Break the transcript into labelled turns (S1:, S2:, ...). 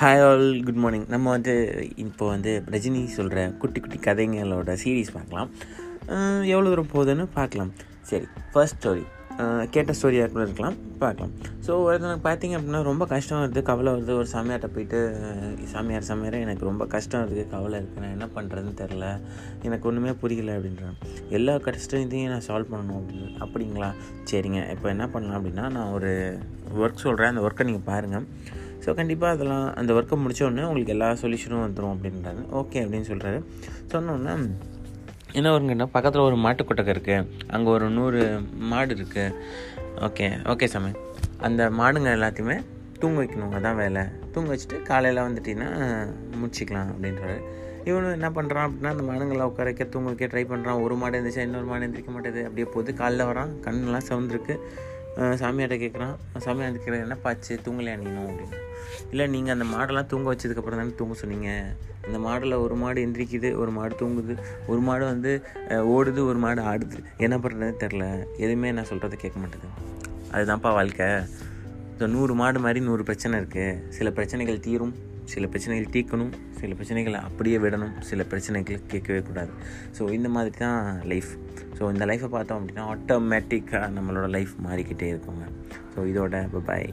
S1: Hi all good morning நம்ம வந்து இப்போ வந்து ரஜினி சொல்கிற குட்டி குட்டி கதைங்களோட சீரீஸ் பார்க்கலாம். எவ்வளோ தூரம் போகுதுன்னு பார்க்கலாம். சரி ஃபர்ஸ்ட் ஸ்டோரி கேட்ட ஸ்டோரியாக கூட இருக்கலாம்? பார்க்கலாம். ஸோ ஒருத்தனுக்கு பார்த்தீங்க அப்படின்னா ரொம்ப கஷ்டம் வருது கவலை வருது. ஒரு சாமியார்ட்ட போயிட்டு சாமியார் சாமியார் எனக்கு ரொம்ப கஷ்டம் இருக்குது கவலை இருக்குது நான் என்ன பண்ணுறதுன்னு தெரில எனக்கு ஒன்றுமே புரியல அப்படின்றேன் எல்லா கஷ்டத்தையும் நான் சால்வ் பண்ணணும் அப்படின்னு. அப்படிங்களா? சரிங்க இப்போ என்ன பண்ணலாம் அப்படின்னா நான் ஒரு ஒர்க் சொல்கிறேன் அந்த ஒர்க்கை நீங்கள் பாருங்கள் ஸோ கண்டிப்பாக அதெல்லாம் அந்த ஒர்க்கை முடித்தோடனே உங்களுக்கு எல்லா சொல்யூஷனும் வந்துடும் அப்படின்றாரு ஓகே அப்படின்னு சொல்கிறாரு சொன்னோன்னே என்ன வருங்கன்னா பக்கத்தில் ஒரு மாட்டுக்கொட்டகை இருக்குது அங்கே ஒரு நூறு மாடு இருக்குது ஓகே ஓகே சாமி. அந்த மாடுங்க எல்லாத்தையுமே தூங்க வைக்கணும். அதான் வேலை. தூங்க வச்சுட்டு காலையில் வந்துட்டீங்கன்னா முடிச்சிக்கலாம் அப்படின்றாரு. இவனும் என்ன பண்ணுறான் அப்படின்னா அந்த மாடுங்களை உட்கார வைக்க தூங்க வைக்க ட்ரை பண்ணுறான் ஒரு மாடு எழுந்திரிச்சா இன்னொரு மாடு எந்திரிக்க மாட்டேது. அப்படியே போது. காலைல வரான். கண்ணெல்லாம் சவுந்துருக்கு. சாமியார்ட்ட கேட்குறான் சாமியார் கேட்குறேன் என்ன பாச்சு தூங்கலையா நீனும் அப்படின்னு. இல்லை நீங்கள் அந்த மாடெல்லாம் தூங்க வச்சதுக்கப்புறம் தானே தூங்க சொன்னீங்க. அந்த மாடில் ஒரு மாடு எந்திரிக்குது ஒரு மாடு தூங்குது ஒரு மாடு வந்து ஓடுது ஒரு மாடு ஆடுது. என்ன பண்ணுறதுன்னு தெரில எதுவுமே நான் சொல்கிறத கேட்க மாட்டேது அதுதான்ப்பா வாழ்க்கை. இப்போ நூறு மாடு மாதிரி நூறு பிரச்சனை இருக்குது சில பிரச்சனைகள் தீரும் சில பிரச்சனைகள் தீர்க்கணும் சில பிரச்சனைகளை அப்படியே விடணும் சில பிரச்சனைகளை கேட்கவே கூடாது. ஸோ இந்த மாதிரி தான் லைஃப் ஸோ இந்த லைஃப்பை பார்த்தோம் அப்படின்னா ஆட்டோமேட்டிக்காக நம்மளோட லைஃப் மாறிக்கிட்டே இருக்குங்க. ஸோ இதோட பாய்